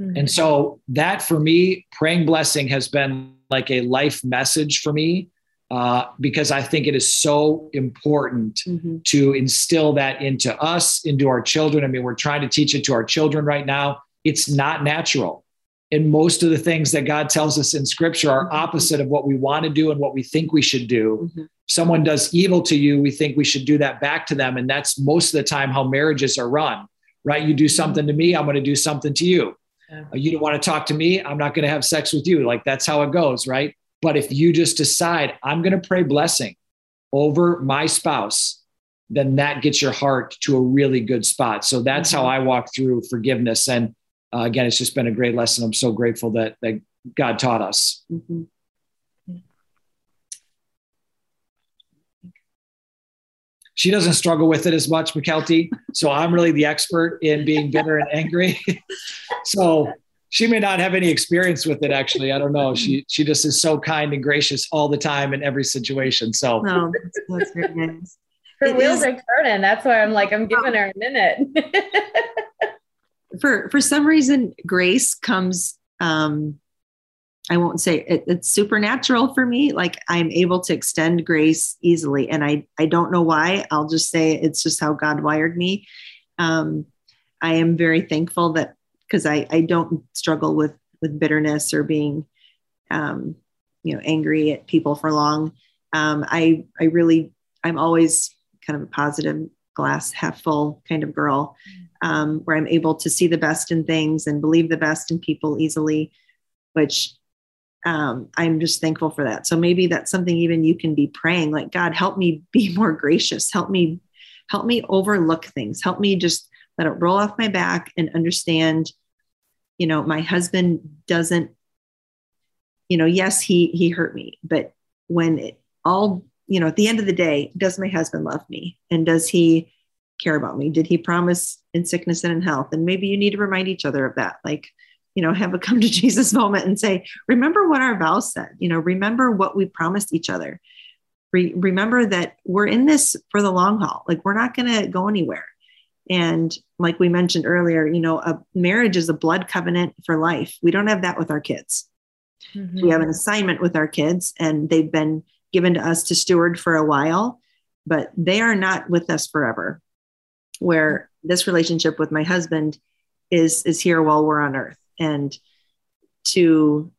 Mm-hmm. And so that for me, praying blessing has been like a life message for me uh, because I think it is so important mm-hmm. to instill that into us, into our children. I mean, we're trying to teach it to our children right now. It's not natural. And most of the things that God tells us in scripture are opposite of what we want to do and what we think we should do. Mm-hmm. Someone does evil to you, we think we should do that back to them. And that's most of the time how marriages are run, right? You do something to me, I'm going to do something to you. Yeah. You don't want to talk to me, I'm not going to have sex with you. Like that's how it goes, right? But if you just decide, I'm going to pray blessing over my spouse, then that gets your heart to a really good spot. So that's mm-hmm. how I walk through forgiveness. And uh, again, it's just been a great lesson. I'm so grateful that, that God taught us. Mm-hmm. She doesn't struggle with it as much, McKelty. So I'm really the expert in being bitter and angry. so she may not have any experience with it actually. I don't know. She she just is so kind and gracious all the time in every situation so. Oh, that's very nice. Her it wheels is, are turning. That's why i'm like i'm giving her a minute. For for some reason grace comes um i won't say it, it's supernatural for me. Like i'm able to extend grace easily and i i don't know why. I'll just say it's just how god wired me. Um i am very thankful that because I, I don't struggle with with bitterness or being um, you know angry at people for long. Um, i i really i'm always kind of a positive glass half full kind of girl um, where i'm able to see the best in things and believe the best in people easily which um, i'm just thankful for that. So maybe that's something even you can be praying like god help me be more gracious. Help me help me overlook things. Help me just let it roll off my back and understand you know my husband doesn't you know yes he he hurt me but when it all you know at the end of the day does my husband love me? And does he care about me? Did he promise in sickness and in health? And maybe you need to remind each other of that like you know have a come to jesus moment and say remember what our vows said you know remember what we promised each other. Re- remember that we're in this for the long haul. Like we're not going to go anywhere and like we mentioned earlier, you know, a marriage is a blood covenant for life. We don't have that with our kids. Mm-hmm. We have an assignment with our kids, and they've been given to us to steward for a while, but they are not with us forever. Where this relationship with my husband is is here while we're on earth. And to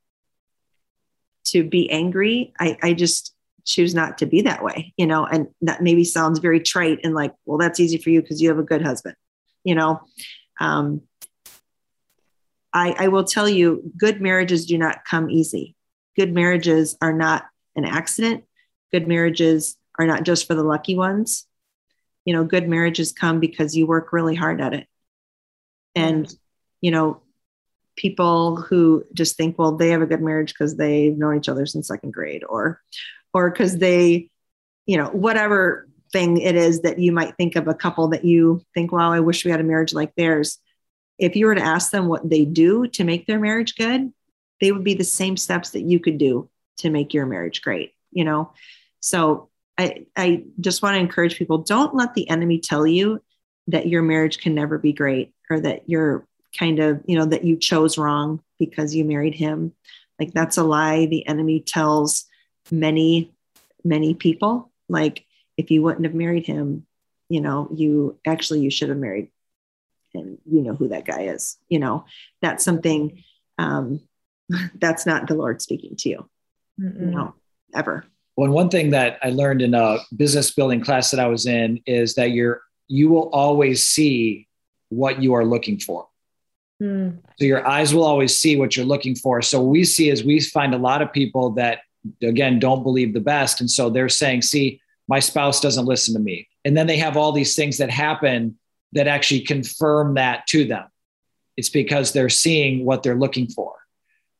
to be angry, I, I just choose not to be that way, you know, and that maybe sounds very trite and like, well, that's easy for you because you have a good husband, you know. Um, I, I will tell you, good marriages do not come easy. Good marriages are not an accident. Good marriages are not just for the lucky ones. You know, good marriages come because you work really hard at it. And, you know, people who just think, well, they have a good marriage because they've known each other since second grade, or or because they, you know, whatever thing it is that you might think of a couple that you think, wow, I wish we had a marriage like theirs. If you were to ask them what they do to make their marriage good, they would be the same steps that you could do to make your marriage great, you know? So I, I just want to encourage people don't let the enemy tell you that your marriage can never be great or that you're kind of, you know, that you chose wrong because you married him. Like that's a lie the enemy tells many, many people. Like if you wouldn't have married him, you know, you actually you should have married and you know who that guy is. You know, that's something um that's not the Lord speaking to you. Mm-mm. You know, ever. Well, and one thing that I learned in a business building class that I was in is that you're you will always see what you are looking for. Mm. So your eyes will always see what you're looking for. So we see is we find a lot of people that again don't believe the best. And so they're saying see my spouse doesn't listen to me. And then they have all these things that happen that actually confirm that to them. It's because they're seeing what they're looking for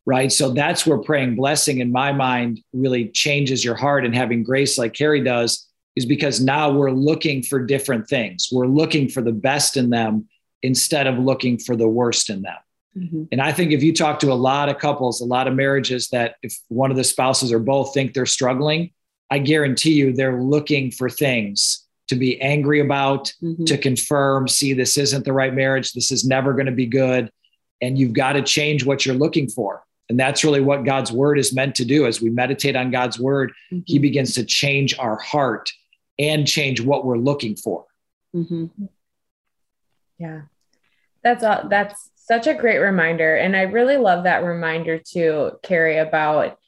right? So that's where praying blessing in my mind really changes your heart and having grace like carrie does is because now we're looking for different things. We're looking for the best in them instead of looking for the worst in them Mm-hmm. And I think if you talk to a lot of couples, a lot of marriages that if one of the spouses or both think they're struggling, I guarantee you they're looking for things to be angry about, mm-hmm. to confirm, see, this isn't the right marriage. This is never going to be good. And you've got to change what you're looking for. And that's really what God's word is meant to do. As we meditate on God's word, mm-hmm. He begins to change our heart and change what we're looking for. Mm-hmm. Yeah, that's all. That's such a great reminder. And I really love that reminder to Carrie, about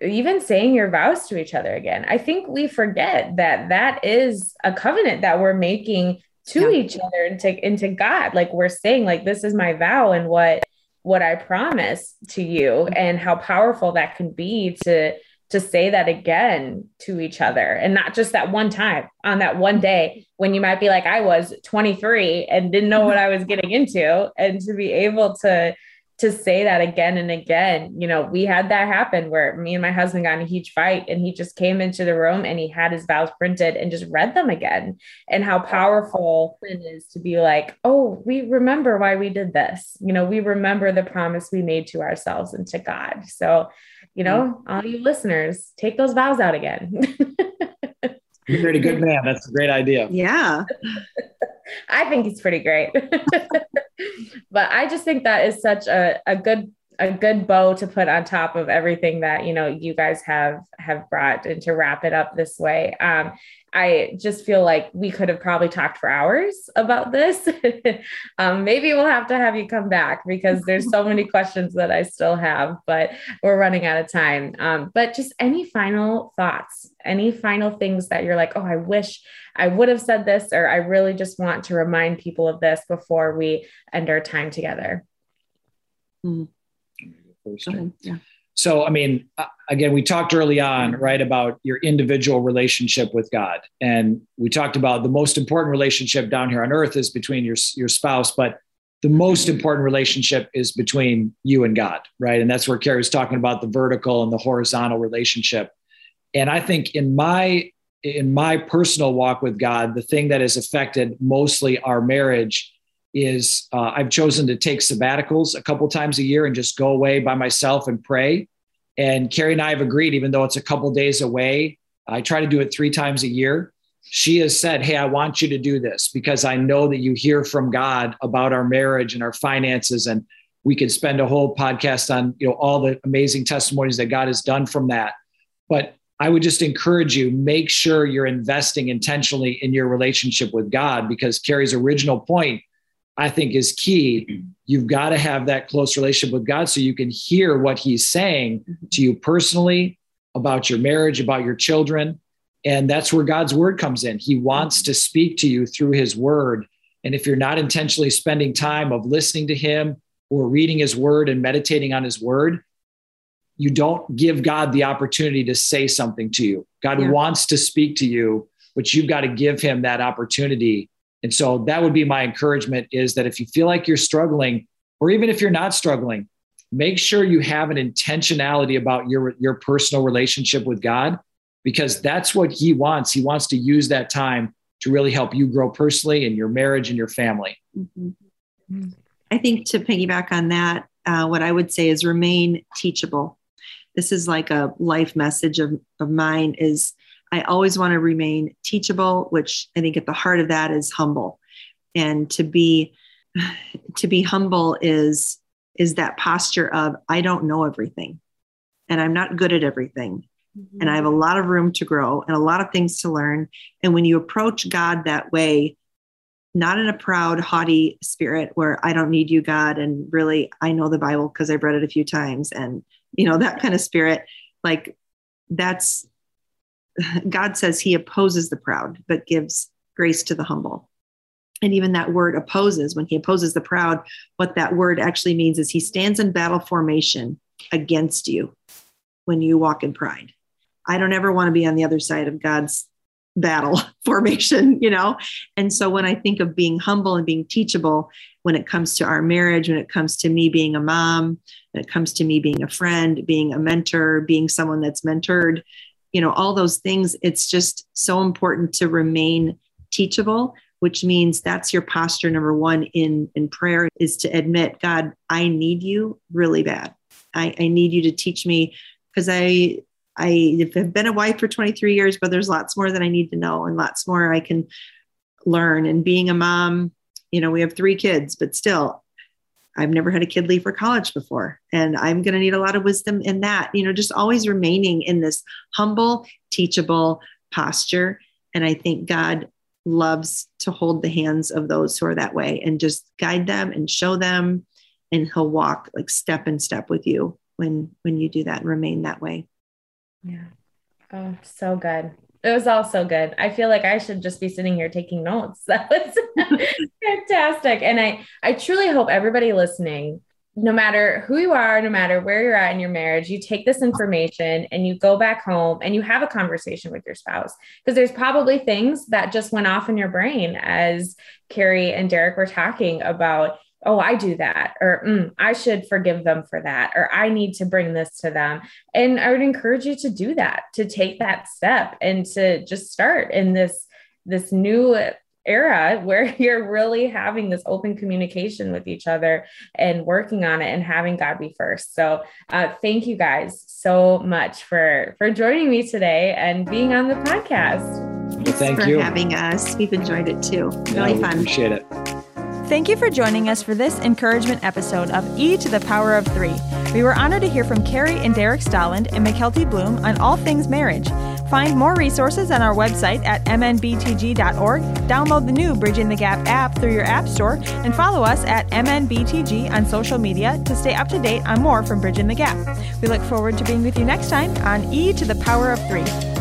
even saying your vows to each other again. I think we forget that that is a covenant that we're making to yeah. each other and to into God. Like we're saying, like this is my vow and what what I promise to you, and how powerful that can be to to say that again to each other and not just that one time on that one day when you might be like I was 23 and didn't know what I was getting into and to be able to to say that again and again. You know, we had that happen where me and my husband got in a huge fight and he just came into the room and he had his vows printed and just read them again. And how powerful it is to be like, oh, we remember why we did this. You know, we remember the promise we made to ourselves and to God. So, you know, all you listeners, take those vows out again. You're a good man. That's a great idea. Yeah. I think he's pretty great. but I just think that is such a, a good a good bow to put on top of everything that you know you guys have have brought and to wrap it up this way um, i just feel like we could have probably talked for hours about this um, maybe we'll have to have you come back because there's so many questions that i still have but we're running out of time um, but just any final thoughts any final things that you're like oh i wish i would have said this or i really just want to remind people of this before we end our time together mm-hmm first. Yeah. So, I mean, uh, again, we talked early on, right, about your individual relationship with God. And we talked about the most important relationship down here on earth is between your, your spouse, but the most important relationship is between you and God, right? And that's where Carrie was talking about the vertical and the horizontal relationship. And I think in my in my personal walk with God, the thing that has affected mostly our marriage is uh, I've chosen to take sabbaticals a couple times a year and just go away by myself and pray. And Carrie and I have agreed, even though it's a couple days away, I try to do it three times a year. She has said, Hey, I want you to do this because I know that you hear from God about our marriage and our finances. And we could spend a whole podcast on, you know, all the amazing testimonies that God has done from that. But I would just encourage you, make sure you're investing intentionally in your relationship with God because Carrie's original point I think is key. You've got to have that close relationship with God so you can hear what He's saying mm-hmm. to you personally about your marriage, about your children. And that's where God's word comes in. He wants mm-hmm. to speak to you through His word. And if you're not intentionally spending time of listening to Him or reading His word and meditating on His word, you don't give God the opportunity to say something to you. God yeah. wants to speak to you, but you've got to give Him that opportunity and so that would be my encouragement is that if you feel like you're struggling, or even if you're not struggling, make sure you have an intentionality about your, your personal relationship with God, because that's what He wants. He wants to use that time to really help you grow personally in your marriage and your family. Mm-hmm. I think to piggyback on that, uh, what I would say is remain teachable. This is like a life message of, of mine is I always want to remain teachable, which I think at the heart of that is humble. And to be to be humble is is that posture of I don't know everything and I'm not good at everything. Mm-hmm. And I have a lot of room to grow and a lot of things to learn. And when you approach God that way, not in a proud, haughty spirit where I don't need you, God, and really I know the Bible because I've read it a few times and you know that kind of spirit, like that's God says he opposes the proud, but gives grace to the humble. And even that word opposes, when he opposes the proud, what that word actually means is he stands in battle formation against you when you walk in pride. I don't ever want to be on the other side of God's battle formation, you know? And so when I think of being humble and being teachable, when it comes to our marriage, when it comes to me being a mom, when it comes to me being a friend, being a mentor, being someone that's mentored, you know all those things it's just so important to remain teachable which means that's your posture number one in in prayer is to admit god i need you really bad. I, I need you to teach me because i i have been a wife for 23 years but there's lots more that i need to know and lots more i can learn. And being a mom you know we have three kids but still I've never had a kid leave for college before. And I'm going to need a lot of wisdom in that, you know, just always remaining in this humble, teachable posture. And I think God loves to hold the hands of those who are that way and just guide them and show them and he'll walk like step in step with you when when you do that and remain that way. Yeah. Oh, so good. It was all so good. I feel like I should just be sitting here taking notes. That was fantastic. And I I truly hope everybody listening no matter who you are, no matter where you're at in your marriage, you take this information and you go back home and you have a conversation with your spouse. Because there's probably things that just went off in your brain as Carrie and Derek were talking about. Oh, I do that, or mm, I should forgive them for that, or I need to bring this to them. And I would encourage you to do that, to take that step and to just start in this this new era where you're really having this open communication with each other and working on it and having God be first. So uh, thank you guys so much for for joining me today and being on the podcast. Well, thank for you for having us. We've enjoyed it too. Yeah, Really we fun. Appreciate it. Thank you for joining us for this encouragement episode of E to the Power of Three. We were honored to hear from Carrie and Derek Stolland and McKelty Bloom on all things marriage. Find more resources on our website at mnbtg.org, download the new Bridging the Gap app through your app store, and follow us at mnbtg on social media to stay up to date on more from Bridging the Gap. We look forward to being with you next time on E to the Power of Three.